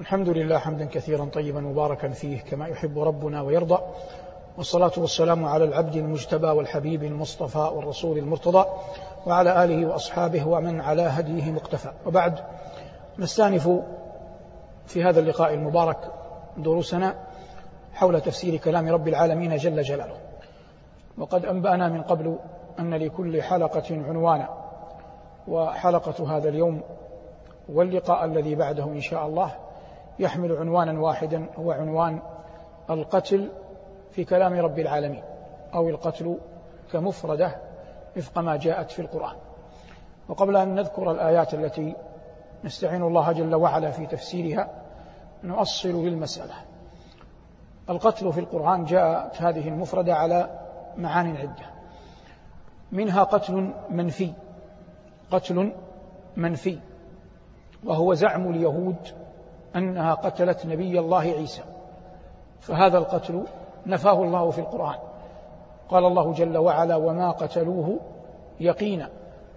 الحمد لله حمدا كثيرا طيبا مباركا فيه كما يحب ربنا ويرضى والصلاة والسلام على العبد المجتبى والحبيب المصطفى والرسول المرتضى وعلى آله وأصحابه ومن على هديه مقتفى. وبعد نستأنف في هذا اللقاء المبارك دروسنا حول تفسير كلام رب العالمين جل جلاله. وقد أنبأنا من قبل أن لكل حلقة عنوانا وحلقة هذا اليوم واللقاء الذي بعده إن شاء الله يحمل عنوانا واحدا هو عنوان القتل في كلام رب العالمين أو القتل كمفردة وفق ما جاءت في القرآن. وقبل أن نذكر الآيات التي نستعين الله جل وعلا في تفسيرها نؤصل للمسألة القتل في القرآن جاءت هذه المفردة على معان عدة. منها قتل منفي قتل منفي وهو زعم اليهود أنها قتلت نبي الله عيسى. فهذا القتل نفاه الله في القرآن. قال الله جل وعلا وما قتلوه يقينا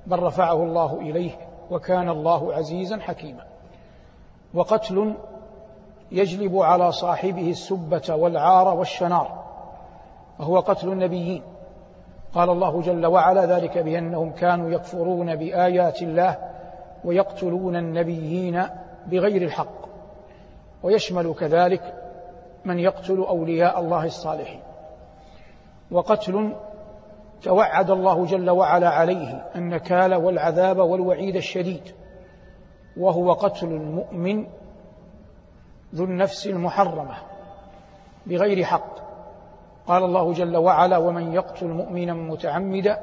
بل رفعه الله إليه وكان الله عزيزا حكيما. وقتل يجلب على صاحبه السبة والعار والشنار وهو قتل النبيين. قال الله جل وعلا ذلك بأنهم كانوا يكفرون بآيات الله ويقتلون النبيين بغير الحق. ويشمل كذلك من يقتل أولياء الله الصالحين. وقتل توعد الله جل وعلا عليه النكال والعذاب والوعيد الشديد وهو قتل المؤمن ذو النفس المحرمة بغير حق. قال الله جل وعلا ومن يقتل مؤمنا متعمدا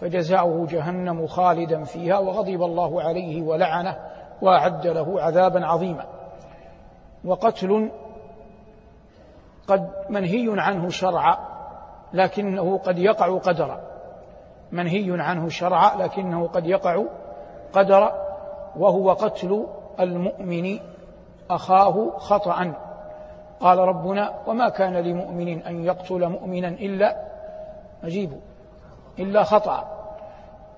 فجزاؤه جهنم خالدا فيها وغضب الله عليه ولعنه وأعد له عذابا عظيما. وقتل قد منهي عنه شرعا لكنه قد يقع قدرا. منهي عنه شرعا لكنه قد يقع قدرا وهو قتل المؤمن أخاه خطأ. قال ربنا وما كان لمؤمن أن يقتل مؤمنا إلا أجيب إلا خطأ.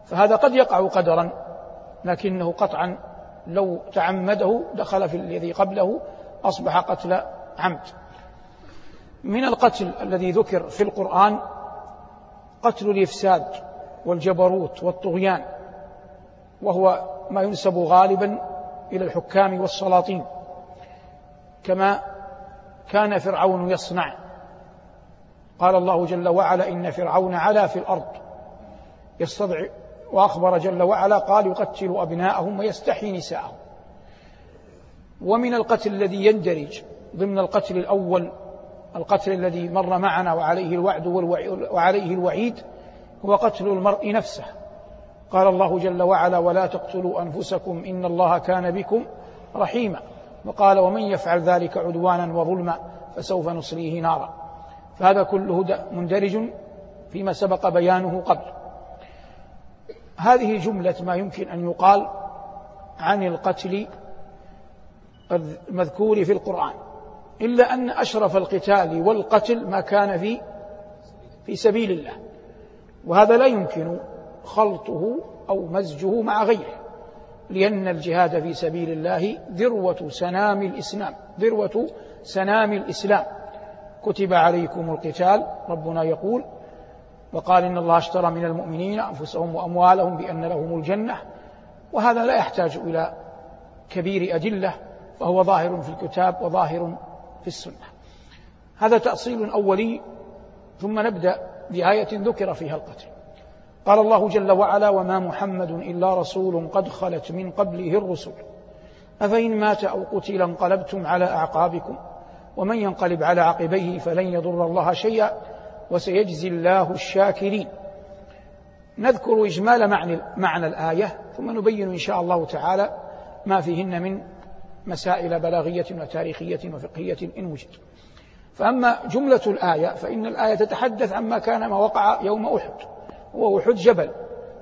فهذا قد يقع قدرا لكنه قطعا لو تعمده دخل في الذي قبله أصبح قتل عمد. من القتل الذي ذكر في القرآن قتل الإفساد والجبروت والطغيان وهو ما ينسب غالبا إلى الحكام والسلاطين كما كان فرعون يصنع. قال الله جل وعلا إن فرعون علا في الأرض. يستضع وأخبر جل وعلا قال يقتل أبناءهم ويستحيي نساءهم. ومن القتل الذي يندرج ضمن القتل الأول القتل الذي مر معنا وعليه الوعد وعليه الوعيد هو قتل المرء نفسه. قال الله جل وعلا ولا تقتلوا أنفسكم إن الله كان بكم رحيما. وقال ومن يفعل ذلك عدوانا وظلما فسوف نصليه نارا. فهذا كله مندرج فيما سبق بيانه قبل. هذه جملة ما يمكن أن يقال عن القتل المذكور في القرآن إلا أن أشرف القتال والقتل ما كان في في سبيل الله. وهذا لا يمكن خلطه أو مزجه مع غيره لأن الجهاد في سبيل الله ذروة سنام الإسلام ذروة سنام الإسلام. كتب عليكم القتال ربنا يقول وقال إن الله اشترى من المؤمنين أنفسهم وأموالهم بأن لهم الجنة. وهذا لا يحتاج إلى كبير أدلة فهو ظاهر في الكتاب وظاهر في السنة. هذا تأصيل أولي ثم نبدأ بآية ذكر فيها القتل. قال الله جل وعلا وما محمد إلا رسول قد خلت من قبله الرسل. أفإن مات أو قتل انقلبتم على أعقابكم ومن ينقلب على عقبيه فلن يضر الله شيئا وسيجزي الله الشاكرين. نذكر إجمال معنى, معنى الآية ثم نبين إن شاء الله تعالى ما فيهن من مسائل بلاغية وتاريخية وفقهية إن وجد. فأما جملة الآية فإن الآية تتحدث عما كان ما وقع يوم أحد وهو أحد جبل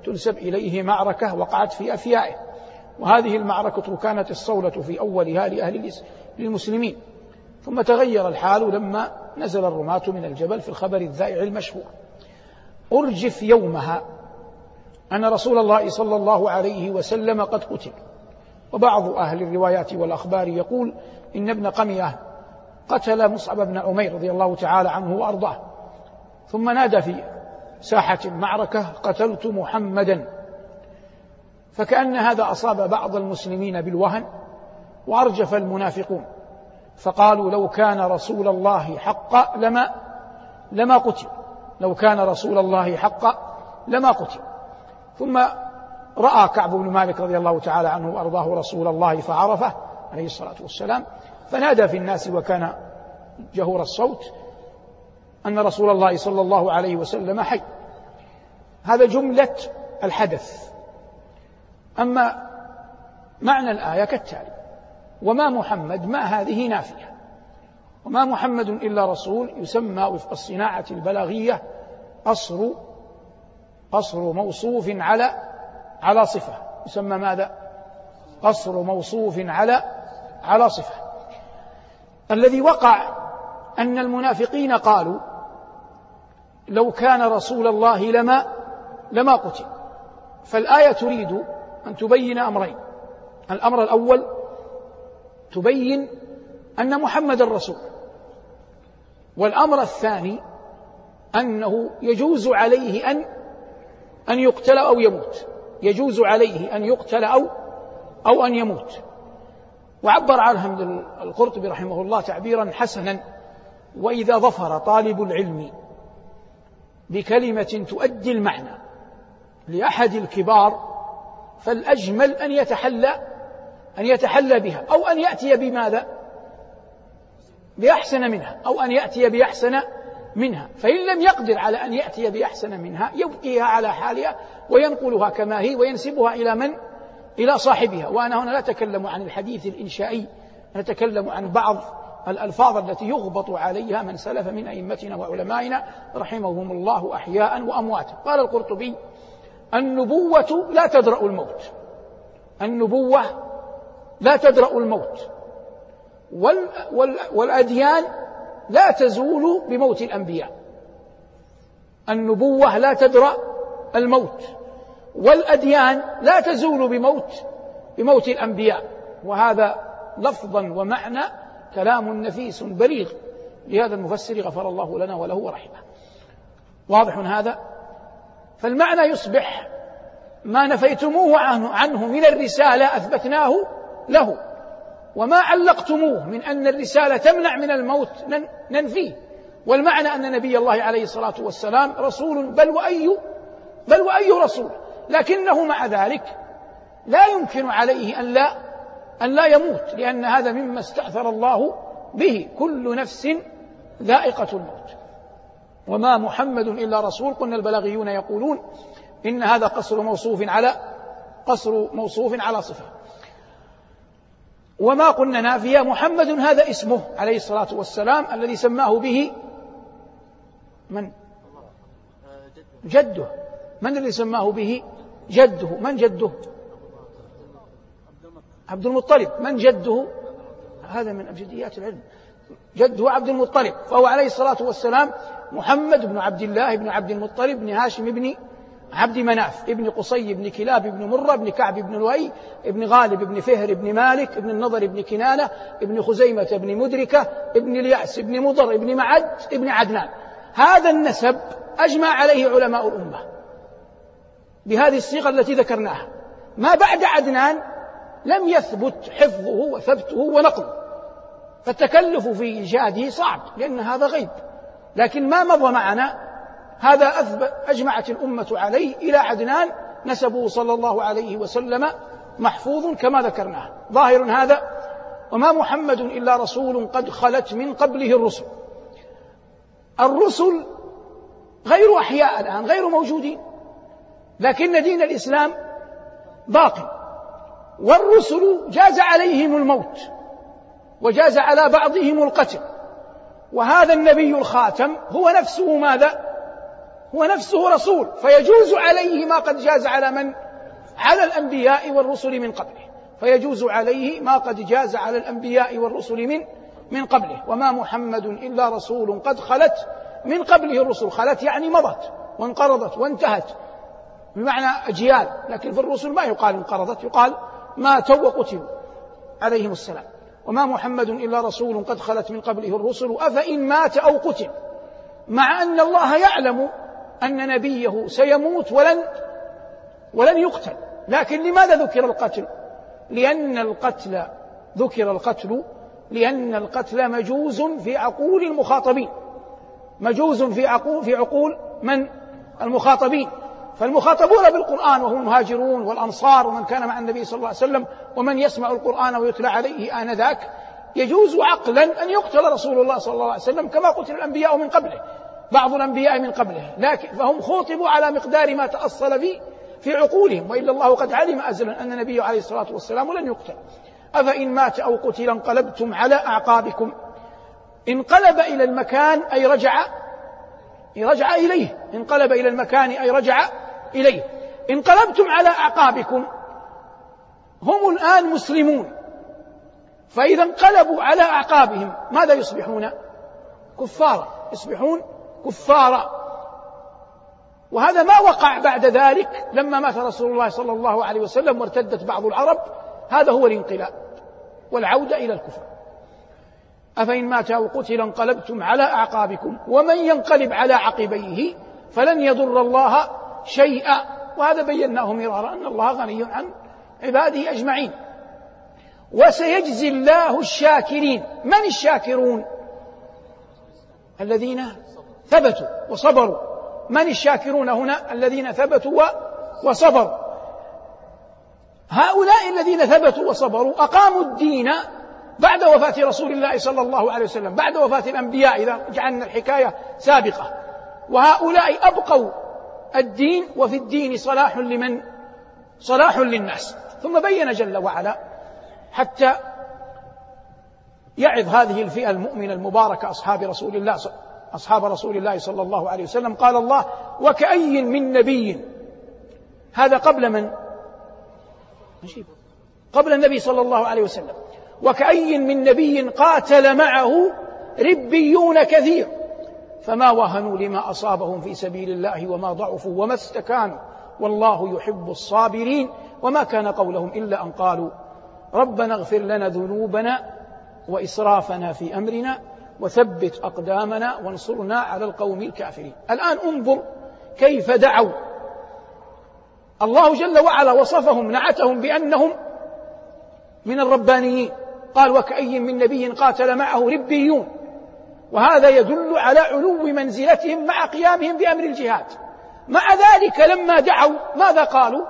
تنسب إليه معركة وقعت في أفيائه وهذه المعركة كانت الصولة في أولها لأهل للمسلمين. ثم تغير الحال لما نزل الرماة من الجبل في الخبر الذائع المشهور. أرجف يومها أن رسول الله صلى الله عليه وسلم قد قتل. وبعض أهل الروايات والأخبار يقول إن ابن قمية قتل مصعب بن عمير رضي الله تعالى عنه وأرضاه ثم نادى في ساحة المعركة قتلت محمدا. فكأن هذا أصاب بعض المسلمين بالوهن وأرجف المنافقون فقالوا لو كان رسول الله حقا لما لما قتل لو كان رسول الله حقا لما قتل. ثم رأى كعب بن مالك رضي الله تعالى عنه وأرضاه رسول الله فعرفه عليه الصلاة والسلام فنادى في الناس وكان جهور الصوت أن رسول الله صلى الله عليه وسلم حي. هذا جملة الحدث. أما معنى الآية كالتالي وما محمد ما هذه نافية؟ وما محمد إلا رسول يسمى وفق الصناعة البلاغية قصر قصر موصوف على على صفة. يسمى ماذا؟ قصر موصوف على على صفة. الذي وقع أن المنافقين قالوا لو كان رسول الله لما لما قتل. فالآية تريد أن تبين أمرين. الأمر الأول تبين أن محمد رسول والأمر الثاني أنه يجوز عليه أن أن يقتل أو يموت. يجوز عليه أن يقتل أو أو أن يموت. وعبر عنها القرطبي رحمه الله تعبيرا حسنا. وإذا ظفر طالب العلم بكلمة تؤدي المعنى لأحد الكبار فالأجمل أن يتحلى أن يتحلى بها. أو أن يأتي بماذا؟ بأحسن منها. أو أن يأتي بأحسن منها. فإن لم يقدر على أن يأتي بأحسن منها يبقيها على حالها وينقلها كما هي وينسبها إلى من؟ إلى صاحبها. وأنا هنا لا أتكلم عن الحديث الإنشائي نتكلم عن بعض الألفاظ التي يغبط عليها من سلف من أئمتنا وعلمائنا رحمهم الله أحياء وأمواتا. قال القرطبي النبوة لا تدرأ الموت. النبوة لا تدرأ الموت. وال وال والأديان لا تزول بموت الأنبياء. النبوة لا تدرأ الموت والأديان لا تزول بموت بموت الأنبياء. وهذا لفظا ومعنى كلام نفيس بليغ. لهذا المفسر غفر الله لنا وله ورحمه. واضح هذا؟ فالمعنى يصبح ما نفيتموه عنه, عنه من الرسالة أثبتناه له. وما علقتموه من أن الرسالة تمنع من الموت ننفيه. والمعنى أن نبي الله عليه الصلاة والسلام رسول بل وأي بل وأي رسول. لكنه مع ذلك لا يمكن عليه أن لا أن لا يموت لأن هذا مما استأثر الله به. كل نفس ذائقة الموت. وما محمد إلا رسول. قلنا البلاغيون يقولون إن هذا قصر موصوف على قصر موصوف على صفة. وما قلنا نافية محمد هذا اسمه عليه الصلاة والسلام الذي سماه به من؟ جده. من الذي سماه به؟ جده. من جده؟ عبد المطلب. من جده؟ هذا من أبجديات العلم. جده عبد المطلب. فهو عليه الصلاة والسلام محمد بن عبد الله بن عبد المطلب بن هاشم بن عبد مناف ابن قصي بن كلاب بن مرة بن كعب بن لؤي ابن غالب بن فهر بن مالك ابن النضر بن كنانة ابن خزيمة بن مدركة ابن اليأس بن مضر ابن معد ابن عدنان. هذا النسب أجمع عليه علماء الأمة بهذه الصيغة التي ذكرناها. ما بعد عدنان لم يثبت حفظه وثبته ونقله فالتكلف في إيجاده صعب لأن هذا غيب. لكن ما مضى معنا هذا أثبت أجمعت الأمة عليه إلى عدنان نسبه صلى الله عليه وسلم محفوظ كما ذكرناه. ظاهر هذا وما محمد إلا رسول قد خلت من قبله الرسل. الرسل غير أحياء الآن غير موجودين لكن دين الإسلام باقي والرسل جاز عليهم الموت وجاز على بعضهم القتل. وهذا النبي الخاتم هو نفسه ماذا؟ هو نفسه رسول فيجوز عليه ما قد جاز على من؟ على الأنبياء والرسل من قبله. فيجوز عليه ما قد جاز على الأنبياء والرسل من من قبله. وما محمد إلا رسول قد خلت من قبله الرسل. خلت يعني مضت وانقرضت وانتهت. بمعنى أجيال. لكن في الرسل ما يقال انقرضت يقال ماتوا وقتلوا. عليهم السلام. وما محمد إلا رسول قد خلت من قبله الرسل. أفإن مات أو قتل. مع أن الله يعلم أن نبيه سيموت ولن ولن يقتل. لكن لماذا ذكر القتل؟ لأن القتل ذكر القتل لأن القتل مجوز في عقول المخاطبين. مجوز في عقول في عقول من؟ المخاطبين. فالمخاطبون بالقرآن وهم المهاجرون والأنصار ومن كان مع النبي صلى الله عليه وسلم ومن يسمع القرآن ويتلى عليه آنذاك يجوز عقلا أن يقتل رسول الله صلى الله عليه وسلم كما قتل الأنبياء من قبله. بعض الأنبياء من قبله لكن فهم خوطبوا على مقدار ما تأصل في في عقولهم وإلا الله قد علم أزلا أن النبي عليه الصلاة والسلام لن يقتل. أفإن مات أو قتل انقلبتم على أعقابكم. انقلب إلى المكان أي رجع رجع إليه. انقلب إلى المكان أي رجع إليه. انقلبتم على أعقابكم. هم الآن مسلمون. فإذا انقلبوا على أعقابهم ماذا يصبحون؟ كفارا. يصبحون كفارا وهذا ما وقع بعد ذلك لما مات رسول الله صلى الله عليه وسلم وارتدت بعض العرب. هذا هو الانقلاب والعودة إلى الكفر. أفإن مات أو قتل انقلبتم على أعقابكم ومن ينقلب على عقبيه فلن يضر الله شيئا. وهذا بيناه مرارا أن الله غني عن عباده أجمعين. وسيجزي الله الشاكرين. من الشاكرون؟ الذين ثبتوا وصبروا. من الشاكرون هنا؟ الذين ثبتوا وصبروا. هؤلاء الذين ثبتوا وصبروا أقاموا الدين بعد وفاة رسول الله صلى الله عليه وسلم بعد وفاة الأنبياء إذا جعلنا الحكاية سابقة. وهؤلاء أبقوا الدين وفي الدين صلاح لمن؟ صلاح للناس. ثم بين جل وعلا حتى يعظ هذه الفئة المؤمنة المباركة أصحاب رسول الله أصحاب رسول الله صلى الله عليه وسلم قال الله وكأي من نبي؟ هذا قبل من؟ قبل النبي صلى الله عليه وسلم. وكأي من نبي قاتل معه ربيون كثير. فما وهنوا لما أصابهم في سبيل الله وما ضعفوا وما استكانوا. والله يحب الصابرين. وما كان قولهم إلا أن قالوا ربنا اغفر لنا ذنوبنا وإسرافنا في أمرنا وثبت أقدامنا وانصرنا على القوم الكافرين. الآن انظر كيف دعوا. الله جل وعلا وصفهم نعتهم بأنهم من الربانيين. قال وكأي من نبي قاتل معه ربيون. وهذا يدل على علو منزلتهم مع قيامهم بأمر الجهاد. مع ذلك لما دعوا ماذا قالوا؟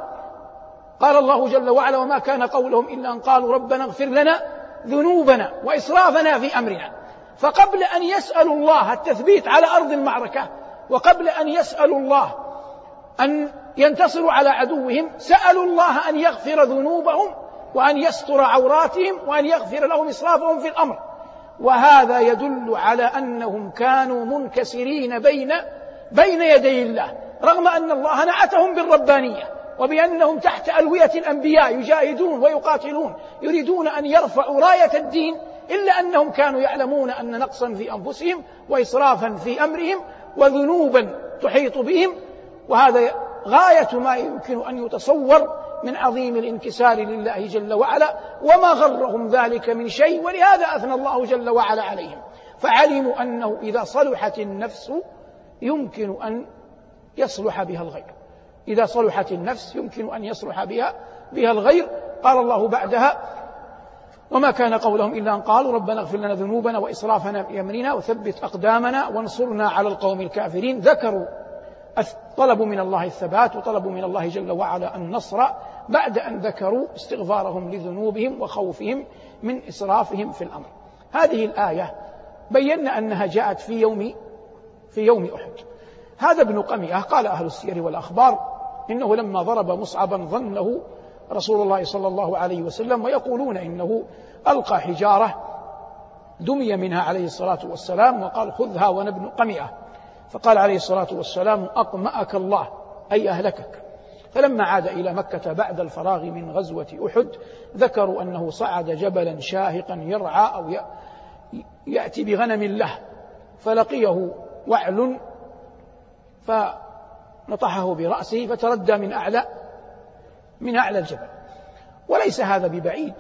قال الله جل وعلا وما كان قولهم إلا أن قالوا ربنا اغفر لنا ذنوبنا وإسرافنا في أمرنا. فقبل أن يسألوا الله التثبيت على أرض المعركة وقبل أن يسألوا الله أن ينتصروا على عدوهم سألوا الله أن يغفر ذنوبهم وأن يستر عوراتهم وأن يغفر لهم إسرافهم في الأمر. وهذا يدل على أنهم كانوا منكسرين بين بين يدي الله رغم أن الله نعتهم بالربانية وبأنهم تحت ألوية الأنبياء يجاهدون ويقاتلون يريدون أن يرفعوا راية الدين إلا أنهم كانوا يعلمون أن نقصا في أنفسهم وإسرافا في أمرهم وذنوبا تحيط بهم وهذا غاية ما يمكن أن يتصور من عظيم الانكسار لله جل وعلا وما غرهم ذلك من شيء ولهذا أثنى الله جل وعلا عليهم. فعلموا أنه إذا صلحت النفس يمكن أن يصلح بها الغير. إذا صلحت النفس يمكن أن يصلح بها بها الغير. قال الله بعدها وما كان قولهم إلا أن قالوا ربنا اغفر لنا ذنوبنا وإسرافنا في أمرنا وثبت أقدامنا وانصرنا على القوم الكافرين. ذكروا طلبوا من الله الثبات وطلبوا من الله جل وعلا النصر بعد أن ذكروا استغفارهم لذنوبهم وخوفهم من إسرافهم في الأمر. هذه الآية بينا أنها جاءت في يوم في يوم أحد. هذا ابن قمية قال أهل السير والأخبار إنه لما ضرب مصعبا ظنه رسول الله صلى الله عليه وسلم ويقولون إنه ألقى حجارة دمي منها عليه الصلاة والسلام وقال خذها وأنا ابن قمئة. فقال عليه الصلاة والسلام أقمأك الله أي أهلكك. فلما عاد إلى مكة بعد الفراغ من غزوة أحد ذكروا أنه صعد جبلا شاهقا يرعى أو يأتي بغنم له فلقيه وعل فنطحه برأسه فتردى من أعلى من أعلى الجبل. وليس هذا ببعيد.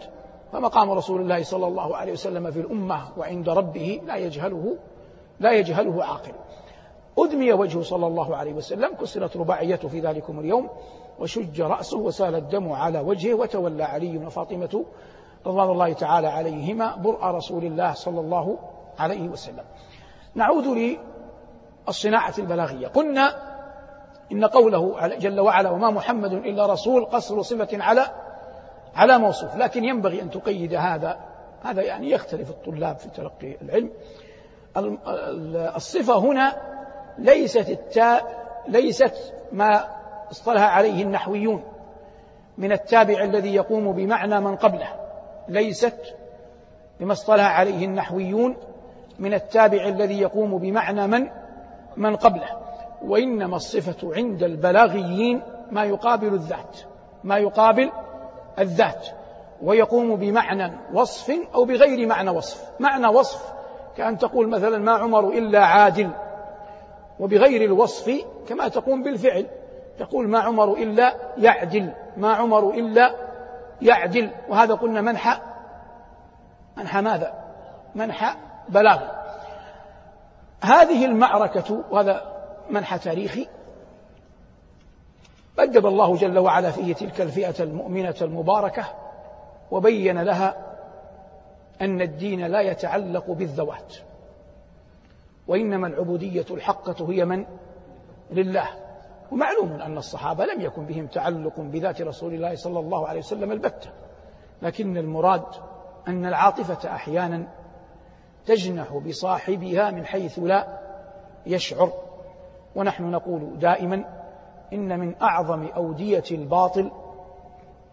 فمقام رسول الله صلى الله عليه وسلم في الأمة وعند ربه لا يجهله لا يجهله عاقل. أدمي وجهه صلى الله عليه وسلم كسرت رباعيته في ذلكم اليوم وشج رأسه وسال الدم على وجهه وتولى علي وفاطمة رضوان الله تعالى عليهما برء رسول الله صلى الله عليه وسلم. نعود للصناعة البلاغية. قلنا إن قوله جل وعلا وما محمد إلا رسول قصر صفة على على موصوف. لكن ينبغي أن تقيد هذا. هذا يعني يختلف الطلاب في تلقي العلم. الصفة هنا ليست التاء ليست ما اصطلح عليه النحويون من التابع الذي يقوم بمعنى من قبله. ليست بما اصطلح عليه النحويون من التابع الذي يقوم بمعنى من من قبله. وإنما الصفة عند البلاغيين ما يقابل الذات ما يقابل الذات ويقوم بمعنى وصف أو بغير معنى وصف. معنى وصف كأن تقول مثلا ما عمر إلا عادل وبغير الوصف كما تقوم بالفعل. تقول ما عمر إلا يعدل ما عمر إلا يعدل. وهذا قلنا منحى منحى ماذا؟ منحى بلاغ. هذه المعركة وهذا منحى تاريخي أدب الله جل وعلا فيه تلك الفئة المؤمنة المباركة وبين لها أن الدين لا يتعلق بالذوات وإنما العبودية الحقة هي من؟ لله ومعلوم أن الصحابة لم يكن بهم تعلق بذات رسول الله صلى الله عليه وسلم البتة لكن المراد أن العاطفة أحيانا تجنح بصاحبها من حيث لا يشعر ونحن نقول دائما إن من أعظم أودية الباطل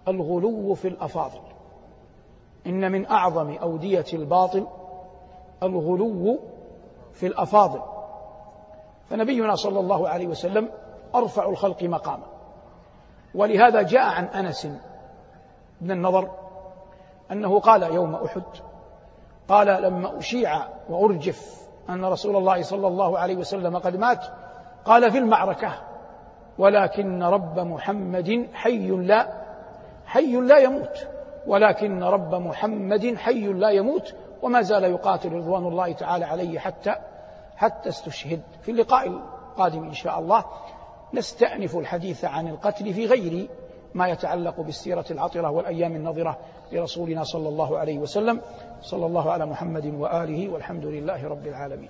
الغلو في الأفاضل. إن من أعظم أودية الباطل الغلو في الأفاضل. فنبينا صلى الله عليه وسلم أرفع الخلق مقاما ولهذا جاء عن أنس بن النضر أنه قال يوم أحد قال لما أشيع وأرجف أن رسول الله صلى الله عليه وسلم قد مات قال في المعركة ولكن رب محمد حي لا حي لا يموت ولكن رب محمد حي لا يموت وما زال يقاتل رضوان الله تعالى عليه حتى حتى استشهد. في اللقاء القادم إن شاء الله نستأنف الحديث عن القتل في غير ما يتعلق بالسيرة العطرة والأيام النظرة لرسولنا صلى الله عليه وسلم. صلى الله على محمد وآله والحمد لله رب العالمين.